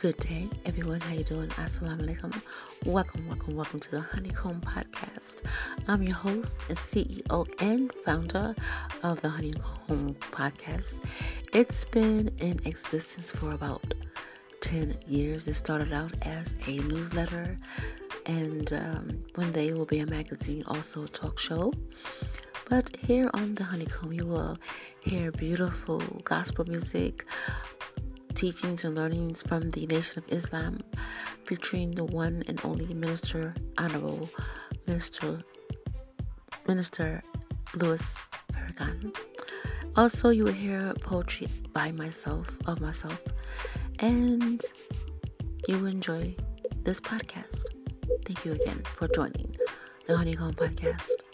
Good day, everyone. How you doing? Assalamu alaikum. Welcome, welcome, welcome to the Honeycomb Podcast. I'm your host and CEO and founder of the Honeycomb Podcast. It's been in existence for about 10 years. It started out as a newsletter, and um, one day will be a magazine, also a talk show. But here on the Honeycomb, you will hear beautiful gospel music, teachings and learnings from the Nation of Islam, featuring the one and only Minister Honorable Minister Minister Louis Farrakhan. Also, you will hear poetry by myself, of myself, and you will enjoy this podcast. Thank you again for joining the Honeycomb Podcast.